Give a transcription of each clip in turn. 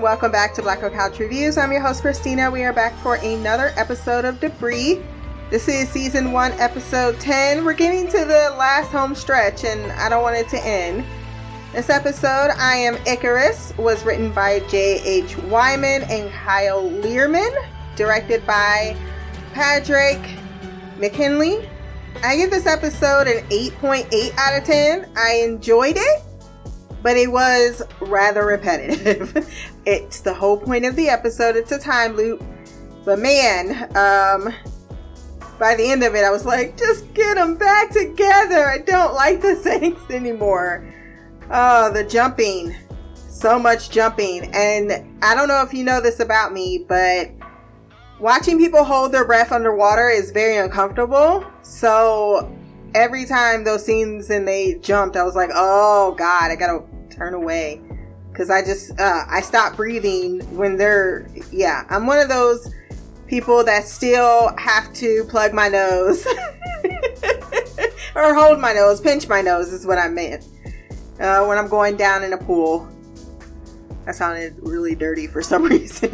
welcome back to Black Girl Couch Reviews. I'm your host, Christina. We are back for another episode of Debris. This is season one, episode 10. We're getting to the last home stretch, and I don't want it to end. This episode, I Am Icarus, was written by J.H. Wyman and Kyle Learman, directed by Patrick McKinley. I give this episode an 8.8 out of 10. I enjoyed it but it was rather repetitive. it's the whole point of the episode. It's a time loop. But man, um, by the end of it, I was like, just get them back together. I don't like the Saints anymore. Oh, the jumping. So much jumping. And I don't know if you know this about me, but watching people hold their breath underwater is very uncomfortable. So every time those scenes and they jumped, I was like, oh God, I gotta turn away. Cause I just, uh, I stop breathing when they're, yeah, I'm one of those people that still have to plug my nose or hold my nose, pinch my nose is what I meant. Uh, when I'm going down in a pool. That sounded really dirty for some reason.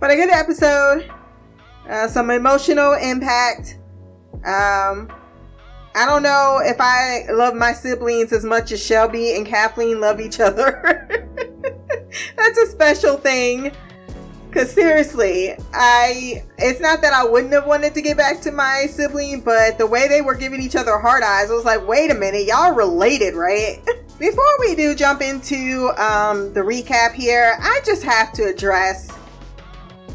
but a good episode. Uh, some emotional impact. Um, I don't know if I love my siblings as much as Shelby and Kathleen love each other. That's a special thing. Cause seriously, I it's not that I wouldn't have wanted to get back to my sibling, but the way they were giving each other hard eyes, I was like, wait a minute, y'all related, right? Before we do jump into um, the recap here, I just have to address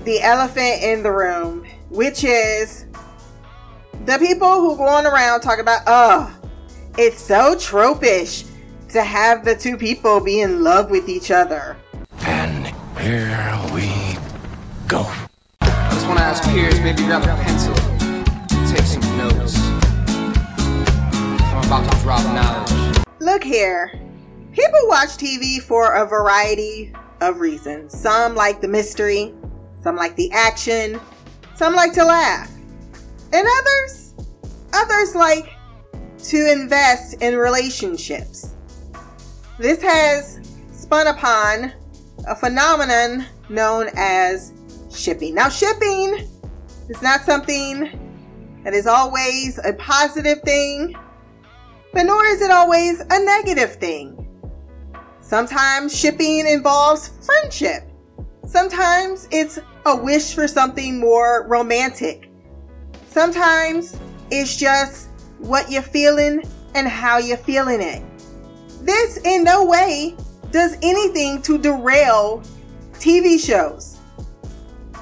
the elephant in the room, which is the people who going around talking about, oh, it's so tropish to have the two people be in love with each other. And here we go. I just want to ask Piers, maybe grab a pencil, take some notes. I'm about to drop knowledge. Look here. People watch TV for a variety of reasons. Some like the mystery, some like the action, some like to laugh. And others, others like to invest in relationships. This has spun upon a phenomenon known as shipping. Now, shipping is not something that is always a positive thing, but nor is it always a negative thing. Sometimes shipping involves friendship. Sometimes it's a wish for something more romantic. Sometimes it's just what you're feeling and how you're feeling it. This in no way does anything to derail TV shows.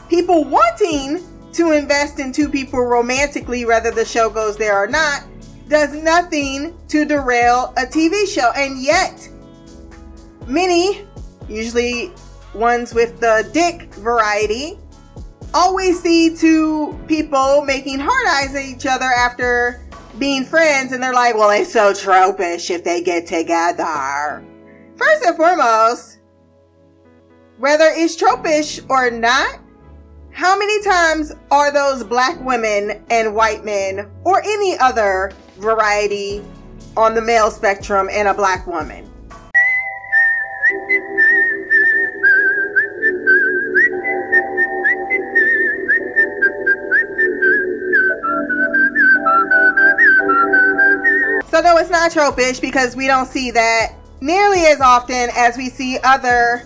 People wanting to invest in two people romantically, whether the show goes there or not, does nothing to derail a TV show. And yet, many, usually ones with the dick variety, always see two people making hard eyes at each other after being friends, and they're like, well, it's so tropish if they get together. First and foremost, whether it's tropish or not, how many times are those black women and white men, or any other variety on the male spectrum, and a black woman? So no, it's not tropish because we don't see that nearly as often as we see other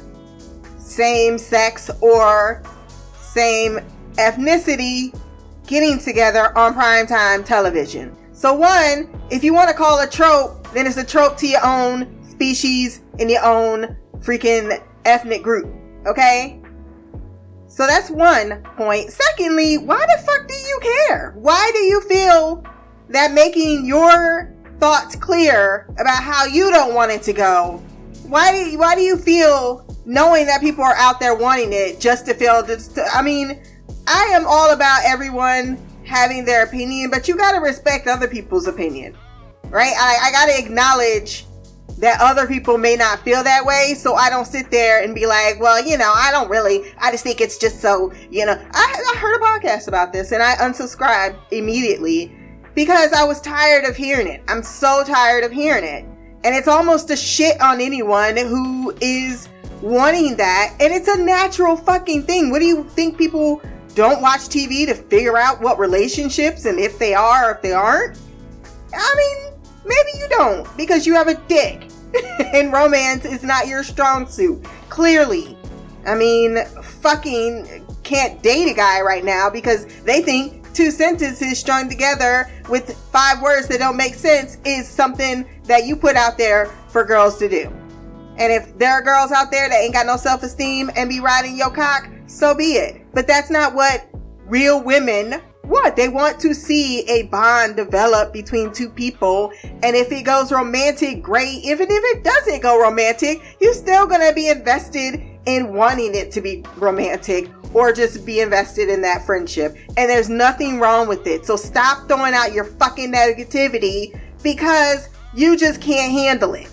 same sex or same ethnicity getting together on primetime television. So one, if you want to call a trope, then it's a trope to your own species and your own freaking ethnic group. Okay? So that's one point. Secondly, why the fuck do you care? Why do you feel that making your thoughts clear about how you don't want it to go, why do you, why do you feel knowing that people are out there wanting it just to feel just I mean, I am all about everyone having their opinion, but you got to respect other people's opinion. Right? I, I got to acknowledge that other people may not feel that way. So I don't sit there and be like, well, you know, I don't really, I just think it's just so, you know, I, I heard a podcast about this and I unsubscribed immediately because I was tired of hearing it. I'm so tired of hearing it. And it's almost a shit on anyone who is wanting that. And it's a natural fucking thing. What do you think people don't watch TV to figure out what relationships and if they are or if they aren't? I mean, maybe you don't because you have a dick and romance is not your strong suit. Clearly. I mean, fucking can't date a guy right now because they think two sentences strung together with five words that don't make sense is something that you put out there for girls to do. And if there are girls out there that ain't got no self esteem and be riding your cock, so be it. But that's not what real women want. They want to see a bond develop between two people. And if it goes romantic, great. Even if it doesn't go romantic, you're still gonna be invested in wanting it to be romantic or just be invested in that friendship. And there's nothing wrong with it. So stop throwing out your fucking negativity because you just can't handle it.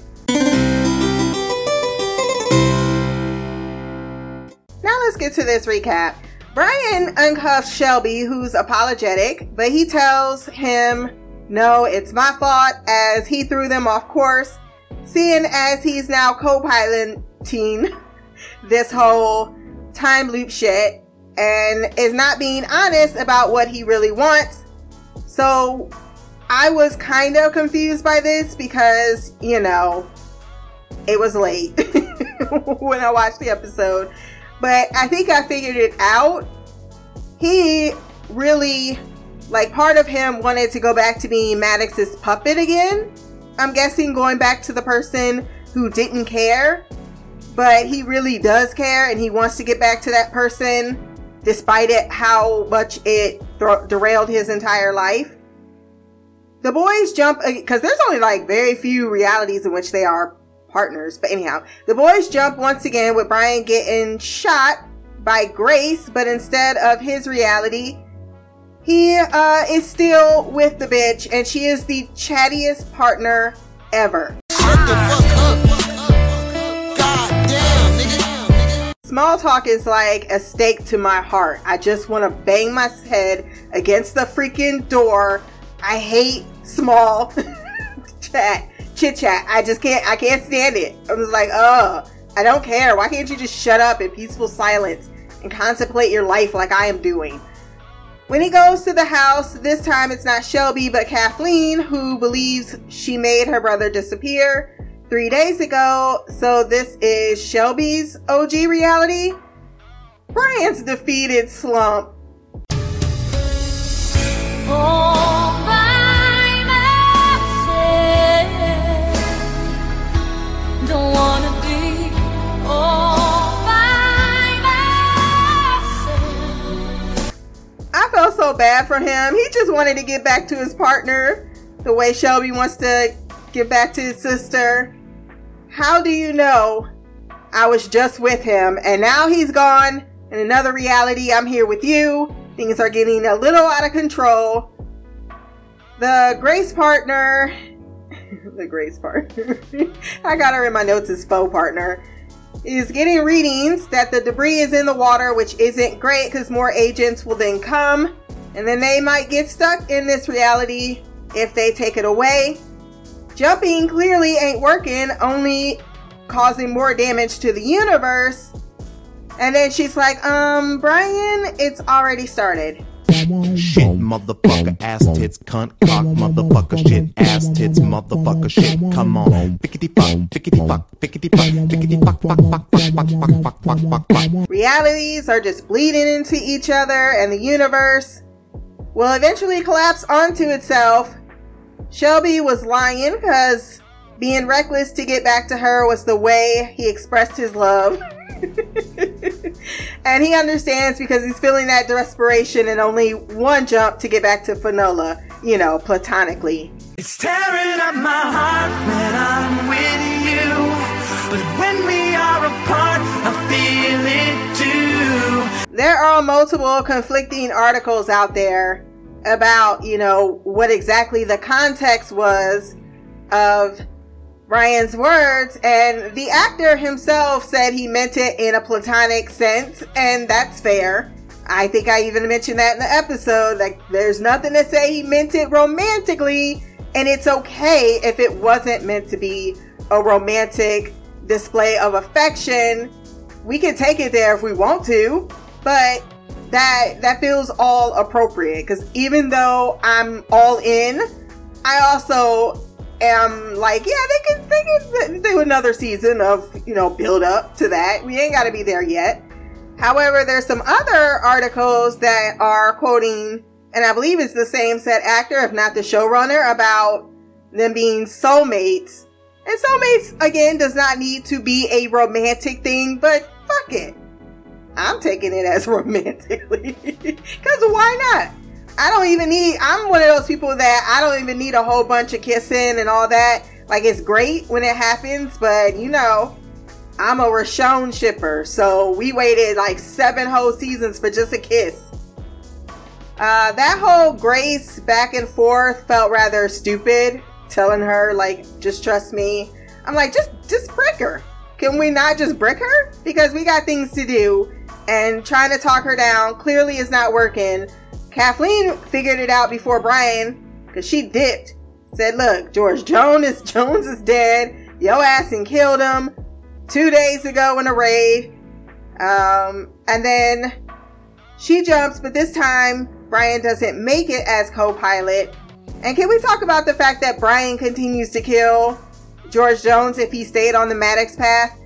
Now let's get to this recap. Brian uncuffs Shelby, who's apologetic, but he tells him, No, it's my fault, as he threw them off course, seeing as he's now co piloting this whole time loop shit and is not being honest about what he really wants. So I was kind of confused by this because, you know, it was late when I watched the episode. But I think I figured it out. He really, like, part of him wanted to go back to being Maddox's puppet again. I'm guessing going back to the person who didn't care but he really does care and he wants to get back to that person despite it how much it derailed his entire life. The boys jump because there's only like very few realities in which they are partners but anyhow the boys jump once again with brian getting shot by grace but instead of his reality he uh, is still with the bitch and she is the chattiest partner ever Small talk is like a stake to my heart. I just want to bang my head against the freaking door. I hate small chat, chit chat. I just can't, I can't stand it. I'm just like, oh, I don't care. Why can't you just shut up in peaceful silence and contemplate your life like I am doing? When he goes to the house, this time it's not Shelby but Kathleen, who believes she made her brother disappear three days ago. So this is Shelby's OG reality. Brian's defeated slump. I felt so bad for him. He just wanted to get back to his partner the way Shelby wants to get back to his sister. How do you know I was just with him and now he's gone in another reality? I'm here with you. Things are getting a little out of control. The Grace partner, the Grace partner, I got her in my notes as faux partner, is getting readings that the debris is in the water, which isn't great because more agents will then come and then they might get stuck in this reality if they take it away. Jumping clearly ain't working, only causing more damage to the universe. And then she's like, um, Brian, it's already started. Shit, motherfucker, ass tits, cunt, cock, motherfucker, shit, ass tits, motherfucker, shit, come on. Pickety fuck, pickety fuck, pickety fuck, pickety fuck, fuck, fuck, fuck, fuck, fuck, fuck, fuck, fuck, fuck. Realities are just bleeding into each other, and the universe will eventually collapse onto itself Shelby was lying because being reckless to get back to her was the way he expressed his love. and he understands because he's feeling that desperation and only one jump to get back to Finola, you know, platonically. It's tearing up my heart when I'm with you. But when we are apart, I feel it too. There are multiple conflicting articles out there about, you know, what exactly the context was of Ryan's words, and the actor himself said he meant it in a platonic sense, and that's fair. I think I even mentioned that in the episode. Like, there's nothing to say he meant it romantically, and it's okay if it wasn't meant to be a romantic display of affection. we can take it there if we want to, but that that feels all appropriate because even though I'm all in, I also am like, yeah, they could they could do another season of you know build up to that. We ain't got to be there yet. However, there's some other articles that are quoting, and I believe it's the same set actor, if not the showrunner, about them being soulmates. And soulmates again does not need to be a romantic thing, but fuck it. I'm taking it as romantically. Because why not? I don't even need, I'm one of those people that I don't even need a whole bunch of kissing and all that. Like, it's great when it happens, but you know, I'm a Rashone shipper. So we waited like seven whole seasons for just a kiss. Uh, that whole Grace back and forth felt rather stupid, telling her, like, just trust me. I'm like, just, just break her. Can we not just brick her? Because we got things to do and trying to talk her down clearly is not working. Kathleen figured it out before Brian because she dipped. Said, "Look, George Jones is Jones is dead. Yo ass and killed him two days ago in a raid." Um, and then she jumps, but this time Brian doesn't make it as co-pilot. And can we talk about the fact that Brian continues to kill George Jones if he stayed on the Maddox path?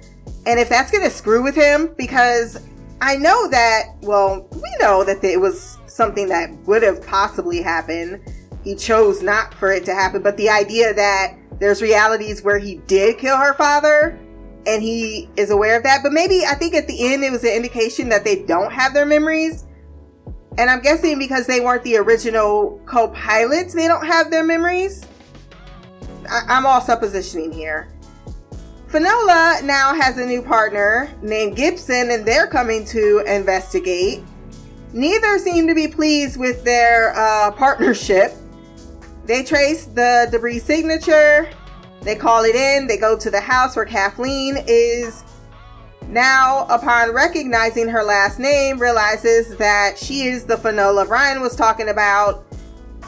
And if that's gonna screw with him, because I know that, well, we know that it was something that would have possibly happened. He chose not for it to happen, but the idea that there's realities where he did kill her father and he is aware of that. But maybe I think at the end it was an indication that they don't have their memories. And I'm guessing because they weren't the original co pilots, they don't have their memories. I- am all suppositioning here. Finola now has a new partner named Gibson, and they're coming to investigate. Neither seem to be pleased with their uh, partnership. They trace the debris signature, they call it in, they go to the house where Kathleen is. Now, upon recognizing her last name, realizes that she is the Finola Brian was talking about.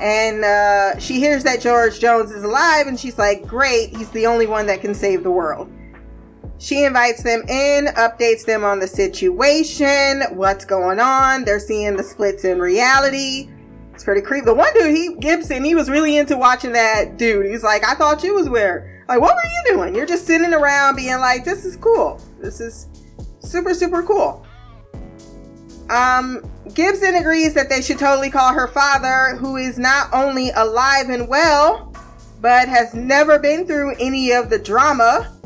And uh, she hears that George Jones is alive, and she's like, Great, he's the only one that can save the world. She invites them in, updates them on the situation, what's going on. They're seeing the splits in reality. It's pretty creepy. The one dude, he Gibson, he was really into watching that dude. He's like, I thought you was where. Like, what were you doing? You're just sitting around being like, this is cool. This is super, super cool. Um, Gibson agrees that they should totally call her father, who is not only alive and well, but has never been through any of the drama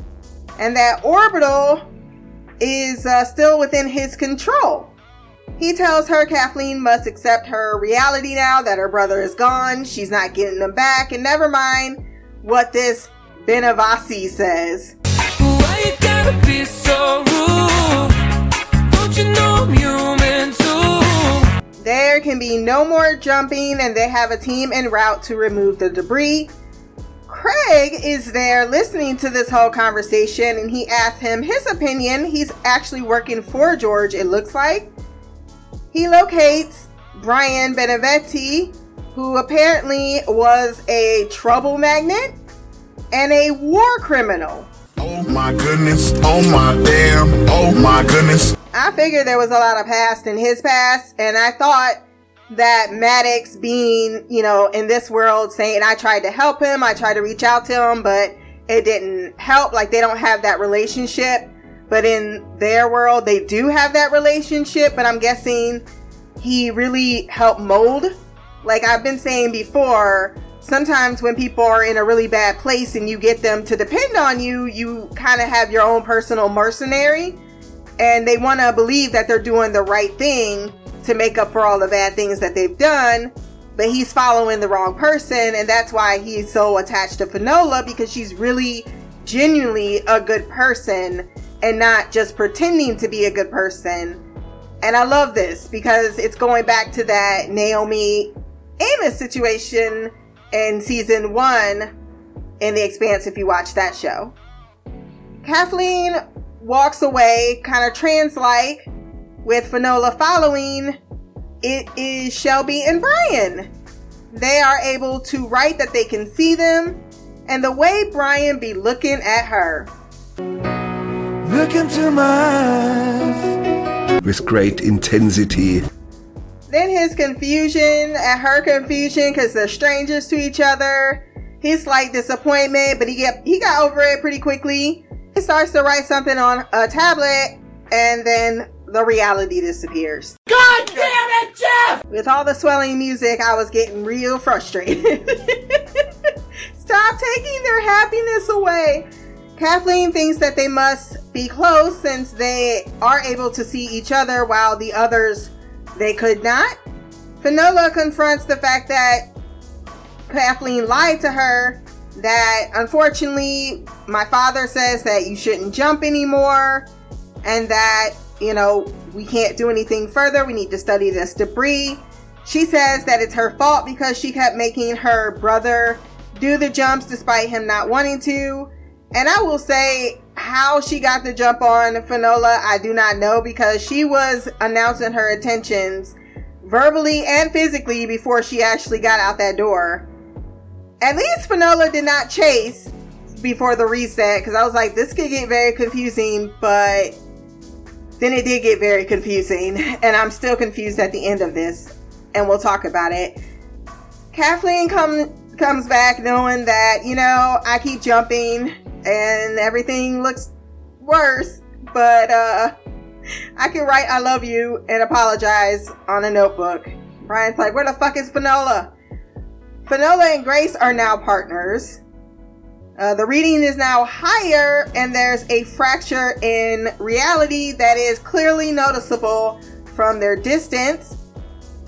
and that Orbital is uh, still within his control. He tells her Kathleen must accept her reality now that her brother is gone. She's not getting him back, and never mind what this Benavasi says. Why you gotta be so you know I'm human too? There can be no more jumping, and they have a team en route to remove the debris. Craig is there listening to this whole conversation and he asks him his opinion. He's actually working for George, it looks like. He locates Brian Beneventi, who apparently was a trouble magnet and a war criminal. Oh my goodness, oh my damn, oh my goodness. I figured there was a lot of past in his past, and I thought that Maddox being, you know, in this world saying, I tried to help him, I tried to reach out to him, but it didn't help. Like they don't have that relationship. But in their world, they do have that relationship. But I'm guessing he really helped mold. Like I've been saying before, sometimes when people are in a really bad place and you get them to depend on you, you kind of have your own personal mercenary. And they want to believe that they're doing the right thing to make up for all the bad things that they've done. But he's following the wrong person, and that's why he's so attached to Finola because she's really genuinely a good person and not just pretending to be a good person. And I love this because it's going back to that Naomi Amos situation in season one in The Expanse, if you watch that show. Kathleen walks away, kind of trans like, with Finola following, it is Shelby and Brian. They are able to write that they can see them, and the way Brian be looking at her. Look into my eyes. with great intensity. Then his confusion at her confusion because they're strangers to each other. His slight disappointment, but he get he got over it pretty quickly. He starts to write something on a tablet, and then the reality disappears. God damn it, Jeff! With all the swelling music, I was getting real frustrated. Stop taking their happiness away. Kathleen thinks that they must be close since they are able to see each other while the others they could not. Finola confronts the fact that Kathleen lied to her that unfortunately my father says that you shouldn't jump anymore and that you know we can't do anything further. We need to study this debris. She says that it's her fault because she kept making her brother do the jumps despite him not wanting to. And i will say how she got the jump on finola i do not know because she was announcing her intentions verbally and physically before she actually got out that door. At least Finola did not chase before the reset because I was like, this could get very confusing, but then it did get very confusing, and I'm still confused at the end of this, and we'll talk about it. Kathleen come, comes back knowing that, you know, I keep jumping and everything looks worse, but uh, I can write I love you and apologize on a notebook. Brian's like, where the fuck is Finola? Finola and Grace are now partners. Uh, the reading is now higher, and there's a fracture in reality that is clearly noticeable from their distance.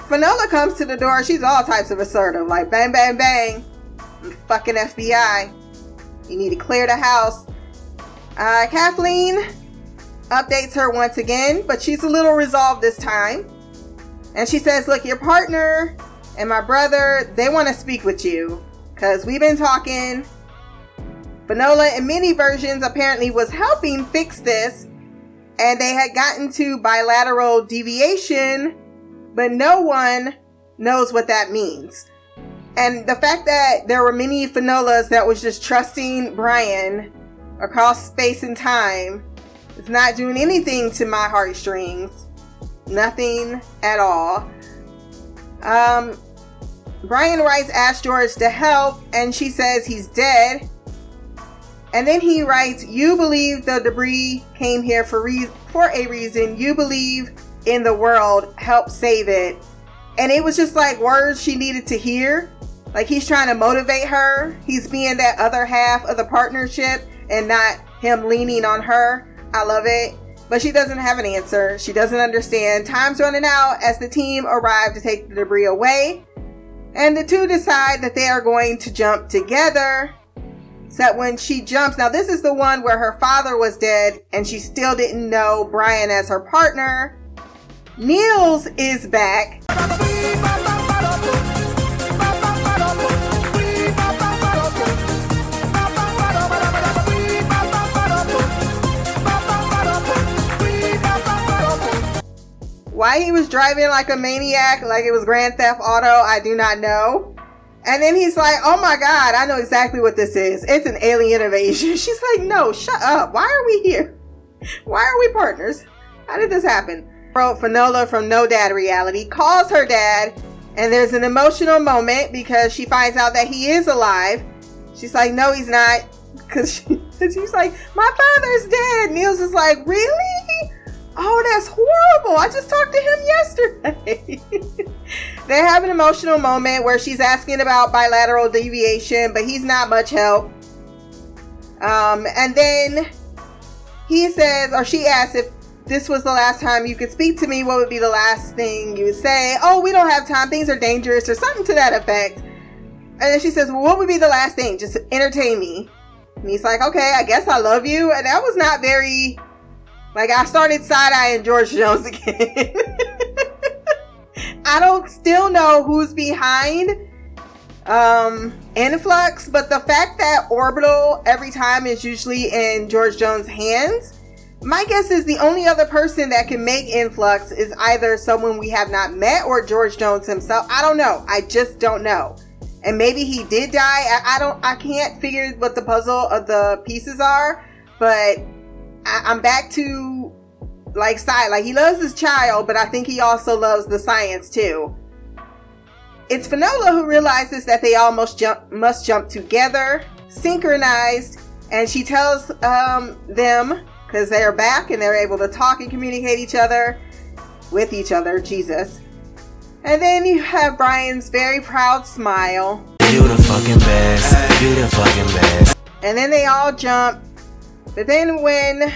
Finola comes to the door. She's all types of assertive, like bang, bang, bang. Fucking FBI. You need to clear the house. Uh, Kathleen updates her once again, but she's a little resolved this time. And she says, Look, your partner and my brother, they want to speak with you because we've been talking. Finola in many versions apparently was helping fix this, and they had gotten to bilateral deviation, but no one knows what that means. And the fact that there were many Finolas that was just trusting Brian across space and time is not doing anything to my heartstrings. Nothing at all. Um, Brian writes Ash George to help, and she says he's dead. And then he writes, "You believe the debris came here for re- for a reason. You believe in the world. Help save it." And it was just like words she needed to hear. Like he's trying to motivate her. He's being that other half of the partnership and not him leaning on her. I love it. But she doesn't have an answer. She doesn't understand. Time's running out as the team arrive to take the debris away. And the two decide that they are going to jump together. That when she jumps, now this is the one where her father was dead and she still didn't know Brian as her partner. Niels is back. Why he was driving like a maniac, like it was Grand Theft Auto, I do not know. And then he's like, oh my god, I know exactly what this is. It's an alien invasion. She's like, no, shut up. Why are we here? Why are we partners? How did this happen? Wrote Finola from No Dad Reality calls her dad, and there's an emotional moment because she finds out that he is alive. She's like, no, he's not. Because she, she's like, my father's dead. Niels is like, really? Oh, that's horrible. I just talked to him yesterday. they have an emotional moment where she's asking about bilateral deviation, but he's not much help. Um, and then he says, or she asks if this was the last time you could speak to me, what would be the last thing you would say? Oh, we don't have time. Things are dangerous, or something to that effect. And then she says, well, what would be the last thing? Just entertain me. And he's like, okay, I guess I love you. And that was not very like I started side eyeing George Jones again. I don't still know who's behind um influx, but the fact that orbital every time is usually in George Jones' hands, my guess is the only other person that can make influx is either someone we have not met or George Jones himself. I don't know. I just don't know. And maybe he did die. I, I don't I can't figure what the puzzle of the pieces are, but I, I'm back to like side. Like he loves his child, but I think he also loves the science too. It's Finola who realizes that they all must jump, must jump together, synchronized, and she tells um, them because they're back and they're able to talk and communicate each other with each other. Jesus. And then you have Brian's very proud smile. You the fucking best. You the fucking best. And then they all jump. But then when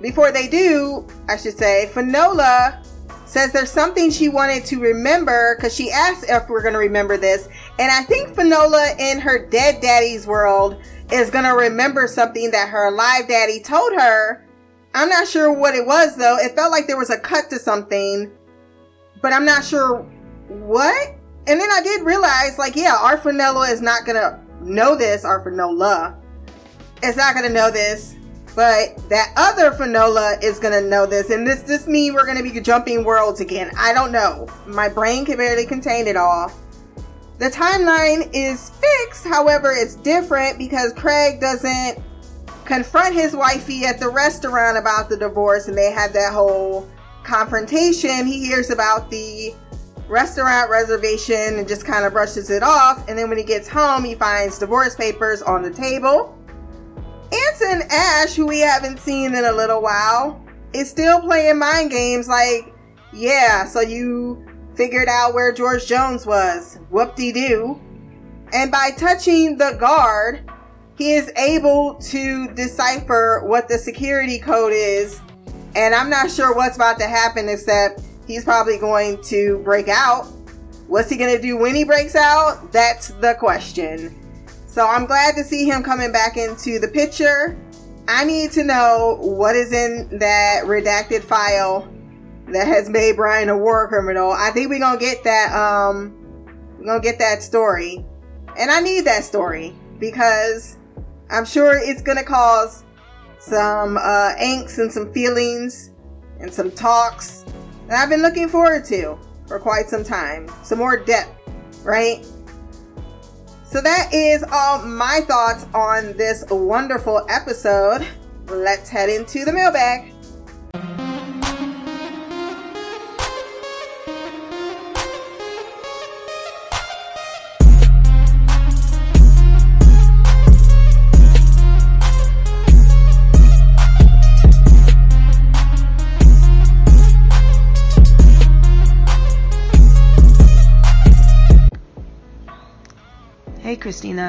before they do, I should say, Finola says there's something she wanted to remember because she asked if we're going to remember this. And I think Finola in her dead daddy's world is going to remember something that her alive daddy told her. I'm not sure what it was though. It felt like there was a cut to something, but I'm not sure what. And then I did realize, like, yeah, our Finola is not going to know this, our Finola is not going to know this but that other Finola is gonna know this, and this this mean we're gonna be jumping worlds again. I don't know. My brain can barely contain it all. The timeline is fixed, however, it's different because Craig doesn't confront his wifey at the restaurant about the divorce, and they have that whole confrontation. He hears about the restaurant reservation and just kind of brushes it off. And then when he gets home, he finds divorce papers on the table. Anson Ash, who we haven't seen in a little while, is still playing mind games like, yeah, so you figured out where George Jones was. Whoop de doo. And by touching the guard, he is able to decipher what the security code is. And I'm not sure what's about to happen, except he's probably going to break out. What's he going to do when he breaks out? That's the question. So I'm glad to see him coming back into the picture. I need to know what is in that redacted file that has made Brian a war criminal. I think we're gonna get that um we're gonna get that story. And I need that story because I'm sure it's gonna cause some uh, angst and some feelings and some talks that I've been looking forward to for quite some time. Some more depth, right? So that is all my thoughts on this wonderful episode. Let's head into the mailbag.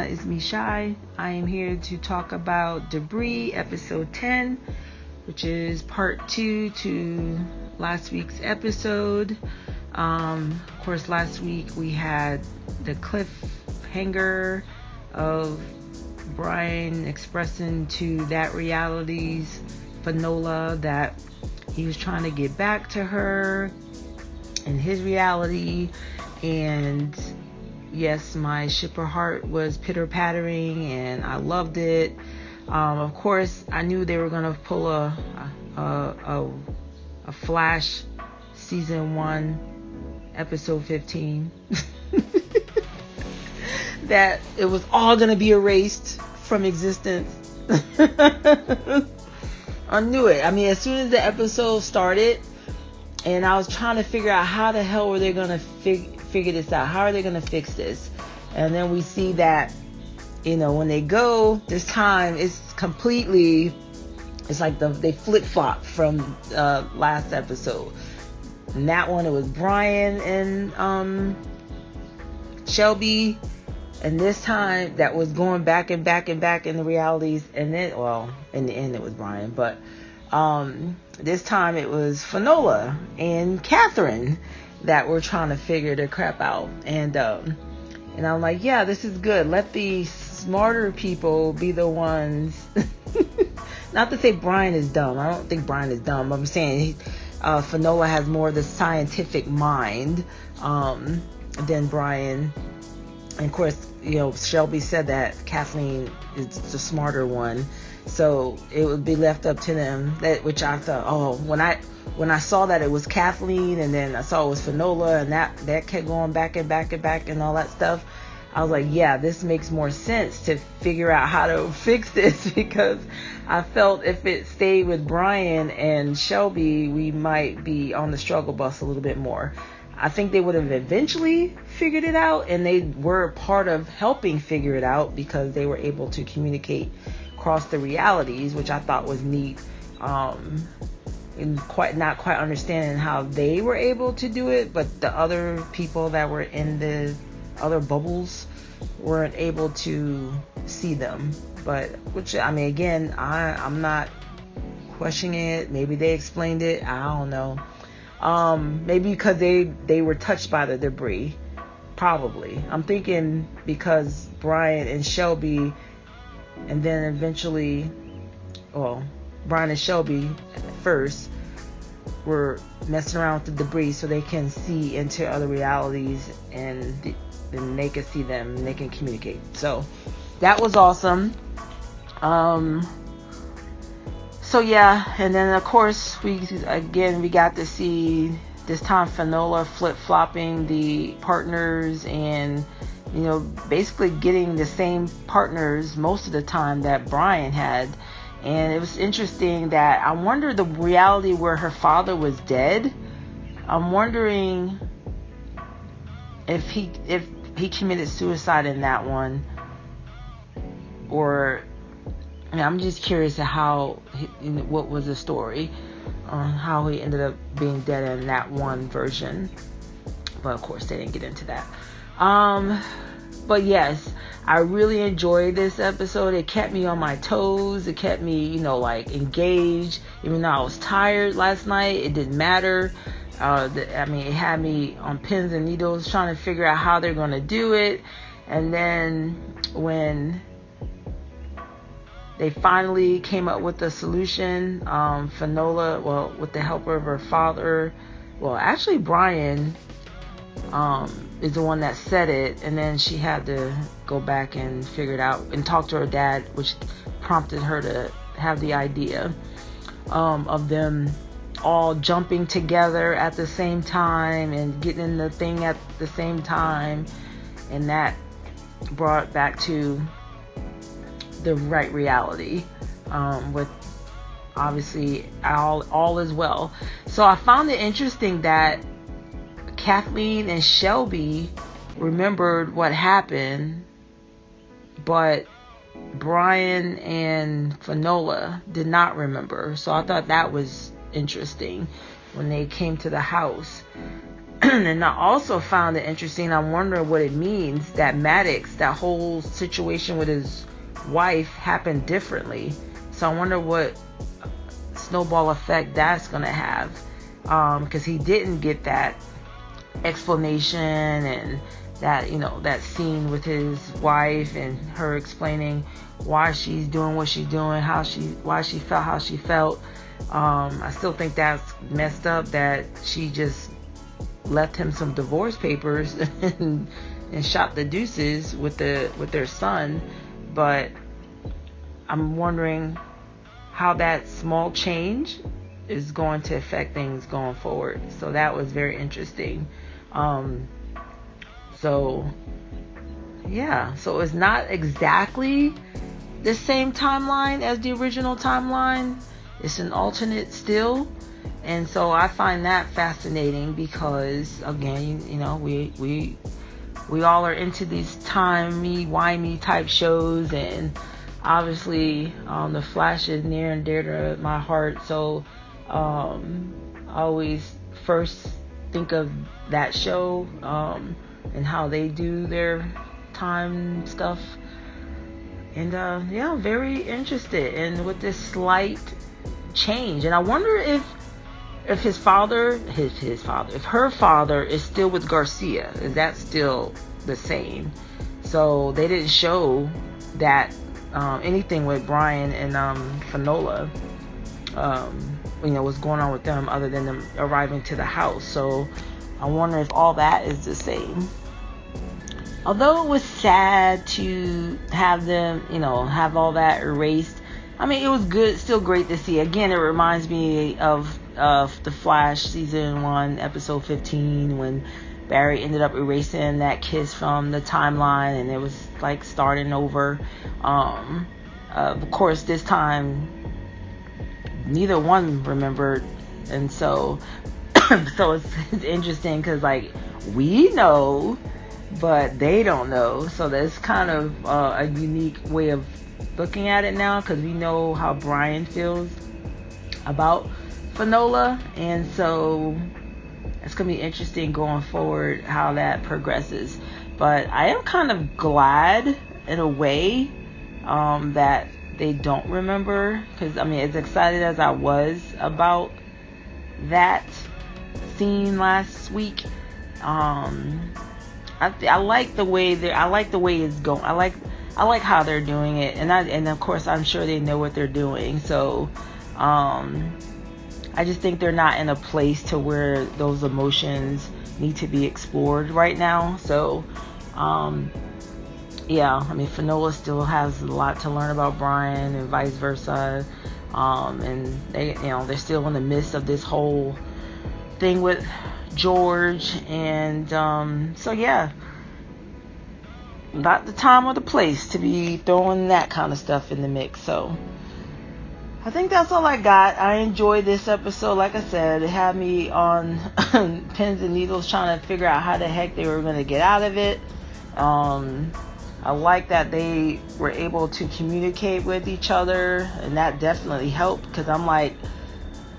It's me I am here to talk about Debris episode 10, which is part 2 to last week's episode. Um, of course, last week we had the cliffhanger of Brian expressing to that reality's Finola that he was trying to get back to her in his reality and yes, my shipper heart was pitter pattering and I loved it. Um, of course, I knew they were gonna pull a a, a, a Flash season one, episode fifteen. that it was all gonna be erased from existence. I knew it. I mean, as soon as the episode started, and I was trying to figure out how the hell were they gonna figure figure this out? How are they going to fix this? And then we see that, you know, when they go this time, it's completely, it's like the, they flip flop from uh, last episode. And that one, it was Brian and um, Shelby. And this time, that was going back and back and back in the realities. And then, well, in the end, it was Brian. But um, this time, it was Finola and Catherine that were trying to figure the crap out. And um, and I'm like, yeah, this is good. Let the smarter people be the ones. Not to say Brian is dumb. I don't think Brian is dumb. I'm saying uh, Finola has more of the scientific mind um, than Brian. And of course, you know, Shelby said that Kathleen is the smarter one. So it would be left up to them. That which I thought, oh, when I when I saw that it was Kathleen and then I saw it was Finola and that that kept going back and back and back and all that stuff, I was like, yeah, this makes more sense to figure out how to fix this because I felt if it stayed with Brian and Shelby, we might be on the struggle bus a little bit more. I think they would have eventually figured it out, and they were part of helping figure it out because they were able to communicate across the realities, which I thought was neat. Um, and quite not quite understanding how they were able to do it, but the other people that were in the other bubbles weren't able to see them. But which I mean, again, I I'm not questioning it. Maybe they explained it. I don't know. Um, maybe because they they were touched by the debris. Probably. I'm thinking because Brian and Shelby, and then eventually, well, Brian and Shelby first were messing around with the debris so they can see into other realities and then they can see them and they can communicate. So that was awesome. Um, so yeah, and then of course we again we got to see this time Finola flip flopping the partners and you know basically getting the same partners most of the time that Brian had. And it was interesting that I wonder the reality where her father was dead. I'm wondering if he if he committed suicide in that one or I mean, I'm just curious how what was the story on how he ended up being dead in that one version. But of course, they didn't get into that. Um, but yes, I really enjoyed this episode. It kept me on my toes. It kept me, you know, like engaged. Even though I was tired last night, it didn't matter. Uh, the, I mean, it had me on pins and needles trying to figure out how they're going to do it. And then when they finally came up with a solution, um, Finola, well, with the help of her father, well, actually, Brian um, is the one that said it, and then she had to go back and figure it out and talk to her dad, which prompted her to have the idea um, of them all jumping together at the same time and getting in the thing at the same time, and that brought back to the right reality um, with obviously all all is well. So I found it interesting that Kathleen and Shelby remembered what happened, but Brian and Finola did not remember. So I thought that was interesting when they came to the house. and I also found it interesting. I'm wondering what it means that Maddox, that whole situation with his wife, happened differently. So I wonder what snowball effect that's going to have. Because um, he didn't get that explanation and that you know that scene with his wife and her explaining why she's doing what she's doing how she why she felt how she felt. Um, i still think that's messed up that she just left him some divorce papers and, and shot the deuces with the with their son. But i'm wondering how that small change is going to affect things going forward. So that was very interesting um, so, yeah, so it's not exactly the same timeline as the original timeline. It's an alternate still. And so I find that fascinating because again, you know, we we we all are into these timey wimey type shows and obviously um, the flash is near and dear to my heart so um, I always first think of that show um, and how they do their time stuff. And uh, yeah, very interested in with this slight change. And I wonder if if his father, his his father, if her father is still with Garcia, is that still the same? So they didn't show that um, anything with Brian and um, Finola. Um, you know what's going on with them other than them arriving to the house. So I wonder if all that is the same. Although it was sad to have them, you know, have all that erased. I mean, it was good, still great to see. Again, it reminds me of of the Flash season one, episode 15, when Barry ended up erasing that kiss from the timeline, and it was like starting over. Um, uh, of course, this time neither one remembered, and so so it's, it's interesting because like we know, but they don't know. So that's kind of uh, a unique way of looking at it now because we know how Brian feels about Finola, and so it's gonna be interesting going forward how that progresses. But I am kind of glad in a way um, that they don't remember because I mean, as excited as I was about that scene last week, um, I, I like the way they I like the way it's going. I like I like how they're doing it, and I and of course I'm sure they know what they're doing. So, um, I just think they're not in a place to where those emotions need to be explored right now. So, um, yeah, I mean, Finola still has a lot to learn about Brian and vice versa. Um, and they, you know, they're still in the midst of this whole thing with George. And um, so, yeah, not the time or the place to be throwing that kind of stuff in the mix. So, I think that's all I got. I enjoyed this episode. Like I said, it had me on pins and needles trying to figure out how the heck they were going to get out of it. Um, I like that they were able to communicate with each other, and that definitely helped because I'm like,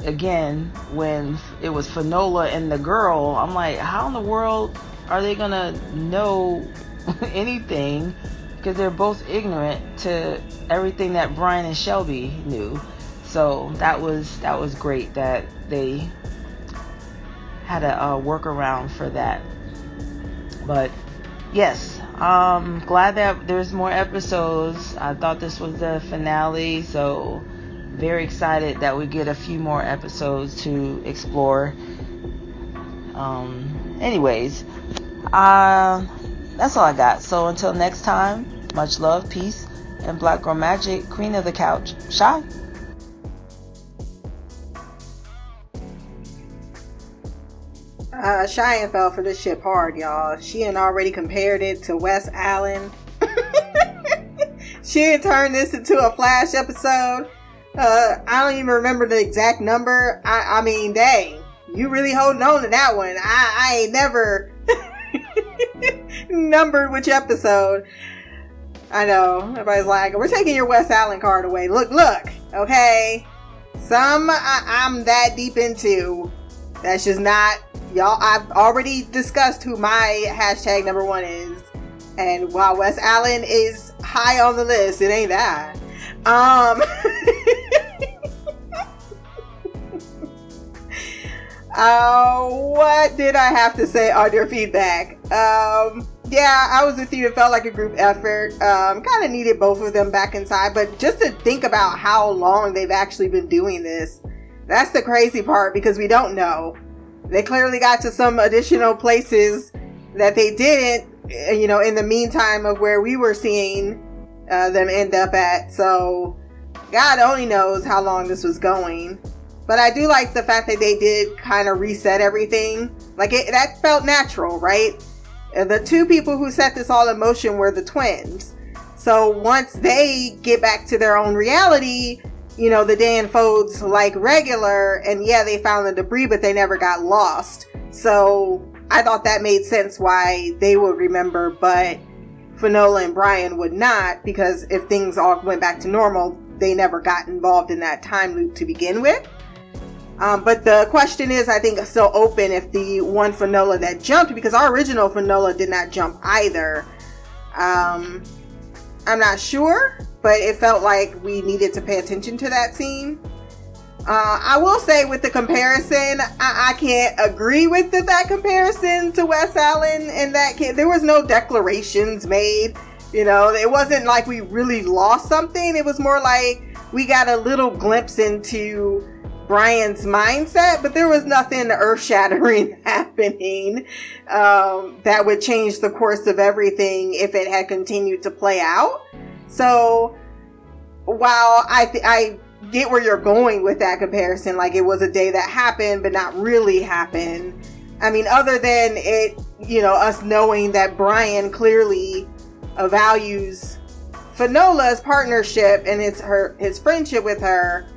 again, when it was Finola and the girl, I'm like, how in the world are they gonna know anything? Because they're both ignorant to everything that Brian and Shelby knew. So that was that was great that they had a, a workaround for that. But yes, um, glad that there's more episodes. I thought this was the finale, so very excited that we get a few more episodes to explore. Um, anyways, uh, that's all I got. So until next time, much love, peace, and Black Girl Magic, Queen of the Couch, Shy. Uh, Cheyenne fell for this ship hard, y'all. She had already compared it to Wes Allen. she had turned this into a Flash episode. Uh, I don't even remember the exact number. I, I mean, dang, you really holding on to that one. I, I ain't never numbered which episode. I know. Everybody's like, we're taking your Wes Allen card away. Look, look, okay? Some I, I'm that deep into. That's just not y'all i've already discussed who my hashtag number one is. And while wes allen is high on the list it ain't that. Um uh, what did i have to say on your feedback? Um yeah i was with you. It felt like a group effort. Um kind of needed both of them back inside. But just to think about how long they've actually been doing this that's the crazy part because we don't know they clearly got to some additional places that they didn't, eh, you know, in the meantime of where we were seeing uh, them end up at. So God only knows how long this was going. But I do like the fact that they did kind of reset everything. Like it, that felt natural, right? The two people who set this all in motion were the twins. So once they get back to their own reality, you know, the day unfolds like regular, and yeah, they found the debris, but they never got lost. So I thought that made sense why they would remember, but Finola and Brian would not, because if things all went back to normal, they never got involved in that time loop to begin with. Um, but the question is, I think, still open if the one Finola that jumped, because our original Finola did not jump either. Um, I'm not sure but it felt like we needed to pay attention to that scene. Uh, I will say with the comparison, I, I can't agree with the, that comparison to Wes Allen and that kid. There was no declarations made. You know, it wasn't like we really lost something. It was more like we got a little glimpse into Brian's mindset, but there was nothing earth shattering happening um, that would change the course of everything if it had continued to play out. So while I th- I get where you're going with that comparison, like it was a day that happened but not really happened. I mean, other than it, you know, us knowing that Brian clearly values Finola's partnership and his her his friendship with her.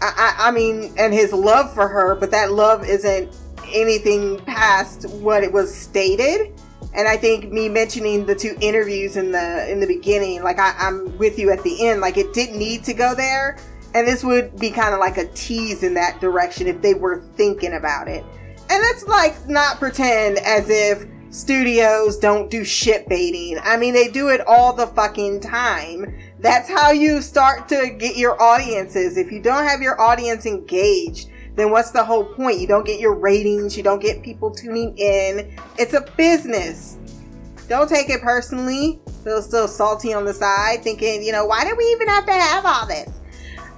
I, I, I mean, and his love for her, but that love isn't anything past what it was stated. And I think me mentioning the two interviews in the in the beginning, like I, I'm with you at the end, like it didn't need to go there. And this would be kind of like a tease in that direction if they were thinking about it. And let's like not pretend as if studios don't do shit baiting. I mean, they do it all the fucking time. That's how you start to get your audiences. If you don't have your audience engaged, then what's the whole point? You don't get your ratings, you don't get people tuning in. It's a business. Don't take it personally. Feel still salty on the side, thinking, you know, why do we even have to have all this?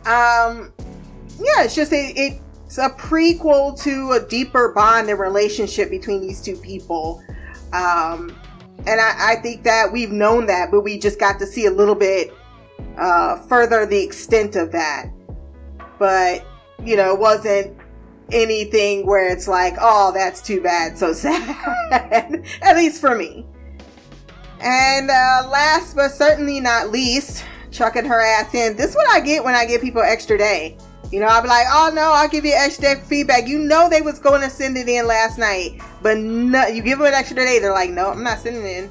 Um, yeah, it's just a, it's a prequel to a deeper bond and relationship between these two people. Um, and I, I think that we've known that, but we just got to see a little bit uh, further the extent of that. But you know, it wasn't anything where it's like, oh, that's too bad, so sad. At least for me. And uh, last but certainly not least, chucking her ass in. This is what I get when I give people extra day. You know, I'll be like, oh no, I'll give you extra day feedback. You know they was going to send it in last night, but no, you give them an extra day. They're like, no, I'm not sending in.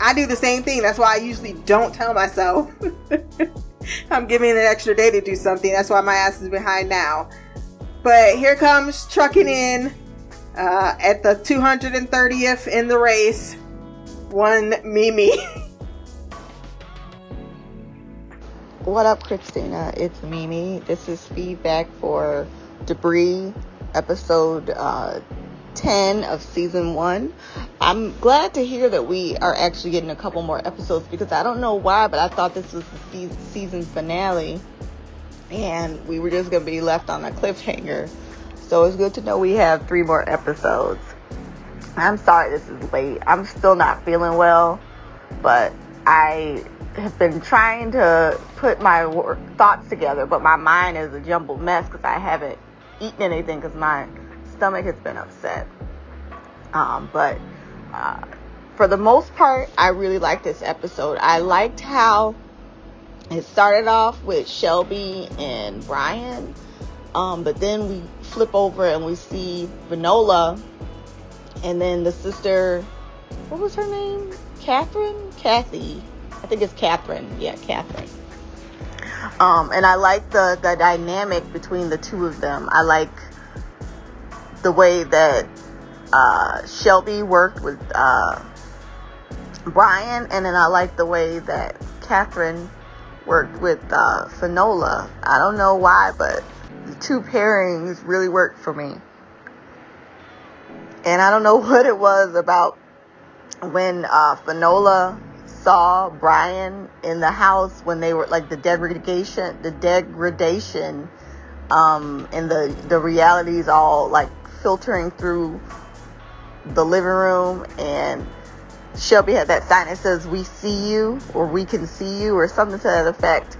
I do the same thing. That's why I usually don't tell myself. I'm giving an extra day to do something. That's why my ass is behind now. But here comes trucking in uh, at the 230th in the race. One Mimi. what up, Christina? It's Mimi. This is feedback for Debris episode uh, 10 of season 1. I'm glad to hear that we are actually getting a couple more episodes because I don't know why, but I thought this was the season finale and we were just going to be left on a cliffhanger. So it's good to know we have three more episodes. I'm sorry this is late. I'm still not feeling well, but I have been trying to put my work, thoughts together, but my mind is a jumbled mess because I haven't eaten anything because my stomach has been upset. Um, but uh, for the most part, I really liked this episode. I liked how it started off with Shelby and Brian, um, but then we flip over and we see Finola, and then the sister. What was her name? Catherine? Kathy. I think it's Catherine. Yeah, Catherine. Um, and I like the, the dynamic between the two of them. I like the way that uh, Shelby worked with uh, Brian, and then I like the way that Catherine worked with uh, Finola. I don't know why, but the two pairings really worked for me. And I don't know what it was about when uh, Finola saw Brian in the house when they were like the degradation, the degradation, um, and the the realities all like filtering through the living room and Shelby had that sign that says we see you or we can see you or something to that effect.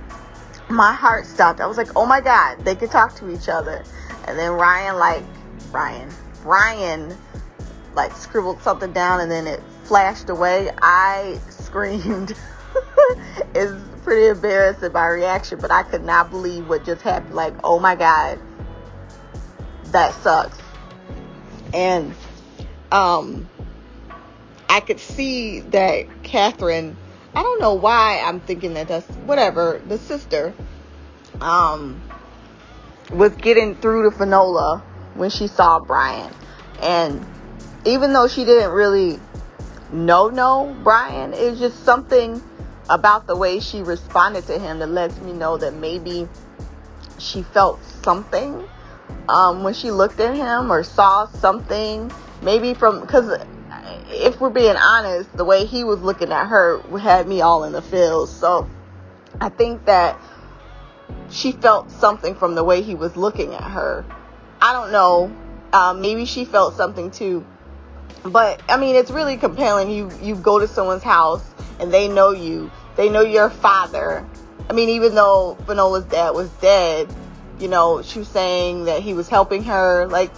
My heart stopped. I was like, oh my God, they could talk to each other. And then Ryan like Ryan. Ryan like scribbled something down and then it flashed away. I screamed. it's pretty embarrassing my reaction, but I could not believe what just happened. Like, oh my God. That sucks and um, I could see that Catherine. I don't know why I'm thinking that that's whatever the sister um, was getting through to Finola when she saw Brian, and even though she didn't really know no Brian, it's just something about the way she responded to him that lets me know that maybe she felt something um, when she looked at him or saw something, maybe from because if we're being honest, the way he was looking at her had me all in the feels. So I think that she felt something from the way he was looking at her. I don't know. Um, maybe she felt something too. But I mean, it's really compelling. You you go to someone's house and they know you. They know your father. I mean, even though Finola's dad was dead, you know, she was saying that he was helping her. Like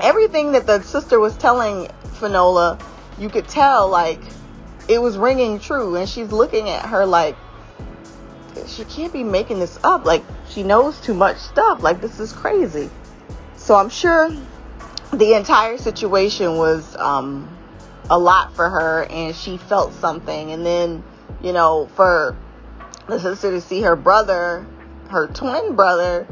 everything that the sister was telling Finola, you could tell like it was ringing true. And she's looking at her like she can't be making this up. Like she knows too much stuff. Like this is crazy. So I'm sure the entire situation was um, a lot for her, and she felt something. And then, you know, for the sister to see her brother, her twin brother,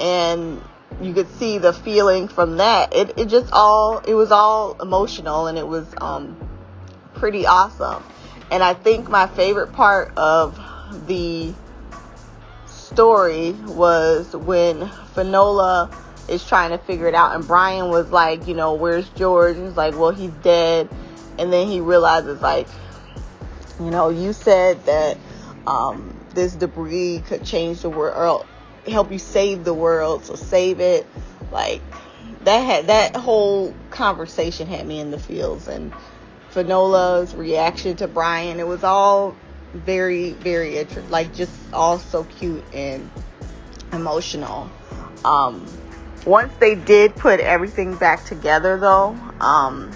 and you could see the feeling from that. It it just all it was all emotional, and it was um, pretty awesome. And I think my favorite part of the story was when Finola is trying to figure it out. And Brian was like, you know, where's George? And he's like, well, he's dead. And then he realizes, like, you know, you said that um, this debris could change the world, help you save the world, so save it. Like that had that whole conversation had me in the fields, and Finola's reaction to Brian, it was all very, very like just all so cute and emotional. Um, once they did put everything back together though um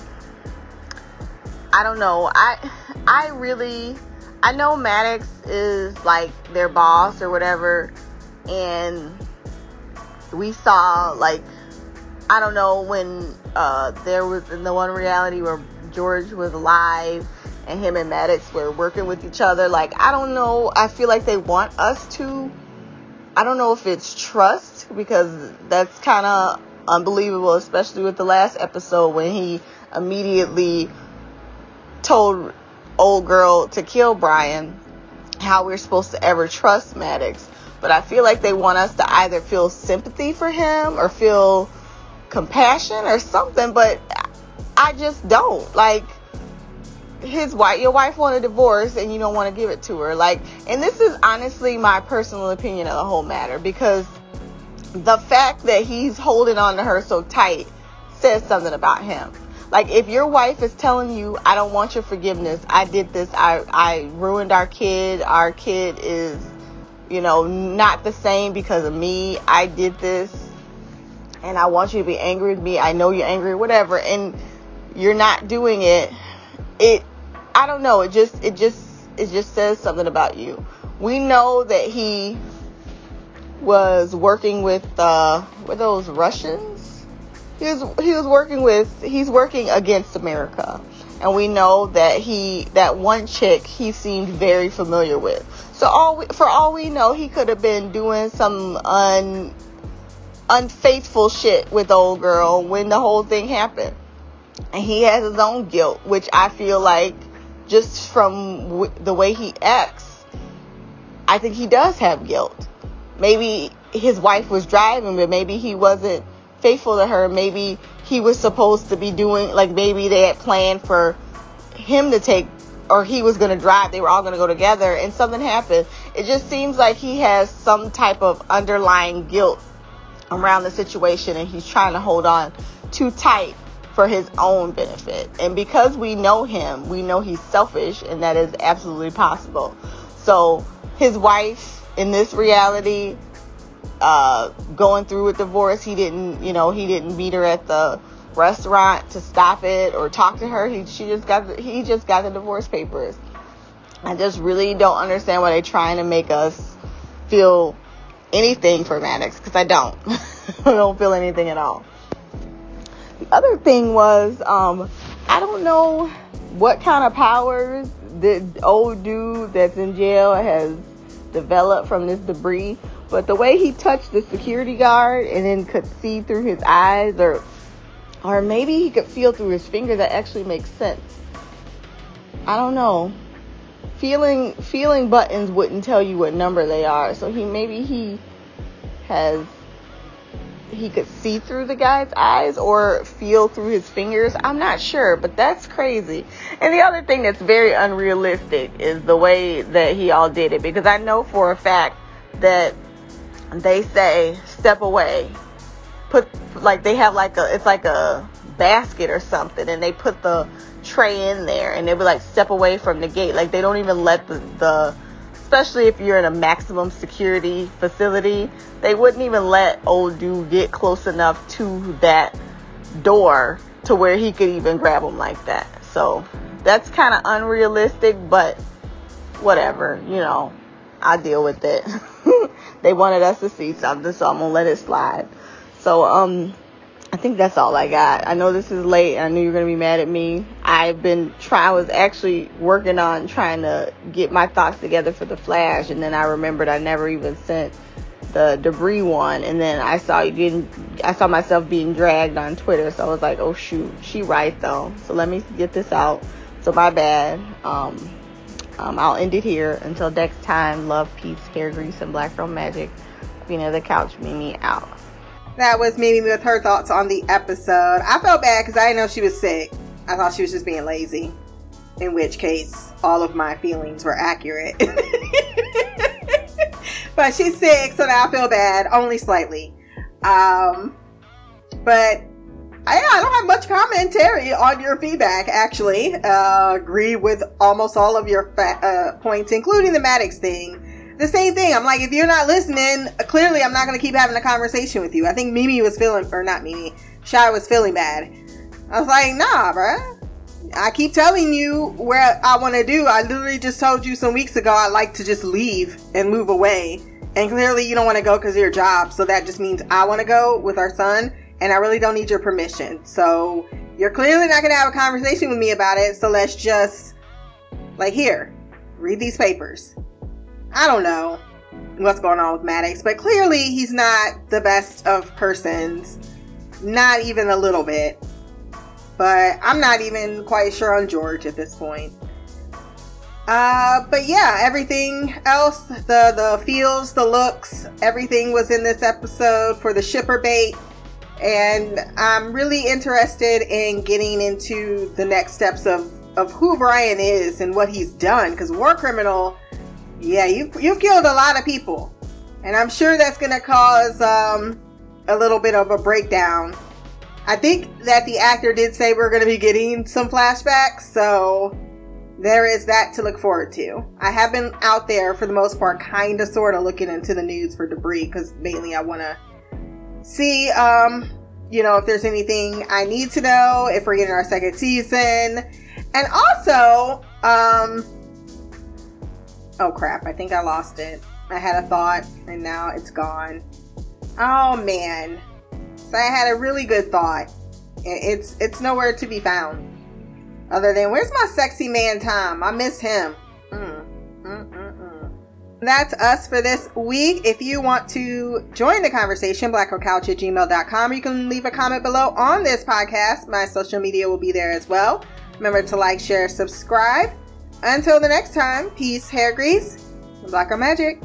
i don't know i i really i know maddox is like their boss or whatever and we saw like i don't know when uh there was in the one reality where george was alive and him and maddox were working with each other like i don't know i feel like they want us to I don't know if it's trust because that's kind of unbelievable, especially with the last episode when he immediately told old girl to kill Brian. How we're supposed to ever trust Maddox, but I feel like they want us to either feel sympathy for him or feel compassion or something, but I just don't. Like his wife your wife want a divorce and you don't want to give it to her. Like and this is honestly my personal opinion of the whole matter because the fact that he's holding on to her so tight says something about him like if your wife is telling you i don't want your forgiveness i did this i i ruined our kid our kid is you know not the same because of me i did this and i want you to be angry with me i know you're angry whatever and you're not doing it it I don't know. It just it just it just says something about you. We know that he was working with uh with those Russians. He was he was working with he's working against America. And we know that he that one chick he seemed very familiar with. So all we, for all we know, he could have been doing some un unfaithful shit with old girl when the whole thing happened. And he has his own guilt, which I feel like just from w- the way he acts, I think he does have guilt. Maybe his wife was driving, but maybe he wasn't faithful to her. Maybe he was supposed to be doing, like, maybe they had planned for him to take, or he was going to drive. They were all going to go together, and something happened. It just seems like he has some type of underlying guilt around the situation, and he's trying to hold on too tight for his own benefit. And because we know him, we know he's selfish, and that is absolutely possible. So, his wife in this reality, uh, going through with divorce, he didn't, you know, he didn't meet her at the restaurant to stop it or talk to her. He, she just got, the, he just got the divorce papers. I just really don't understand why they're trying to make us feel anything for Maddox because I don't. I don't feel anything at all the other thing was, um, I don't know what kind of powers the old dude that's in jail has developed from this debris, but the way he touched the security guard and then could see through his eyes, or or maybe he could feel through his fingers, that actually makes sense. I don't know. Feeling feeling buttons wouldn't tell you what number they are, so he maybe he has he could see through the guy's eyes or feel through his fingers. I'm not sure, but that's crazy. And the other thing that's very unrealistic is the way that he all did it because I know for a fact that they say step away. Put like they have like a it's like a basket or something and they put the tray in there and they would like step away from the gate. Like they don't even let the the especially if you're in a maximum security facility, they wouldn't even let old dude get close enough to that door to where he could even grab him like that. So that's kind of unrealistic, but whatever, you know, I deal with it. they wanted us to see something, so I'm gonna let it slide. So um, I think that's all I got. I know this is late. I knew you were gonna be mad at me. I've been try. I was actually working on trying to get my thoughts together for the Flash, and then I remembered I never even sent the debris one, and then I saw you getting. I saw myself being dragged on Twitter, so I was like, oh shoot, she right though. So let me get this out. So my bad. Um, um, I'll end it here until next time. Love, peace, hair grease, and black girl magic. Queen of the couch, Mimi out. That was Mimi with her thoughts on the episode. I felt bad because I didn't know she was sick. I thought she was just being lazy. In which case, all of my feelings were accurate. but she's sick, so now I feel bad, only slightly. Um, but I, I don't have much commentary on your feedback, actually. Uh, agree with almost all of your fa- uh, points, including the Maddox thing. The same thing. I'm like, if you're not listening, clearly I'm not going to keep having a conversation with you. I think Mimi was feeling, or not Mimi, Shy was feeling bad. I was like, nah, bruh. I keep telling you where I want to do. I literally just told you some weeks ago I'd like to just leave and move away. And clearly you don't want to go because of your job. So that just means I want to go with our son and I really don't need your permission. So you're clearly not going to have a conversation with me about it. So let's just, like, here, read these papers. I don't know what's going on with Maddox, but clearly he's not the best of persons. Not even a little bit. But I'm not even quite sure on George at this point. Uh, but yeah, everything else, the the feels, the looks, everything was in this episode for the shipper bait. And I'm really interested in getting into the next steps of, of who Brian is and what he's done. Because War Criminal, yeah, you've, you've killed a lot of people. And I'm sure that's going to cause um, a little bit of a breakdown. I think that the actor did say we're going to be getting some flashbacks. So there is that to look forward to. I have been out there for the most part, kind of sort of looking into the news for debris because mainly I want to see, um, you know, if there's anything I need to know, if we're getting our second season. And also, um, oh crap, I think I lost it. I had a thought and now it's gone. Oh man. So I had a really good thought. It's it's nowhere to be found. Other than where's my sexy man Tom? I miss him. Mm, mm, mm. That's us for this week. If you want to join the conversation, blackgirlcouch at gmail.com. You can leave a comment below on this podcast. My social media will be there as well. Remember to like, share, subscribe. Until the next time, peace, hair grease, and black girl magic.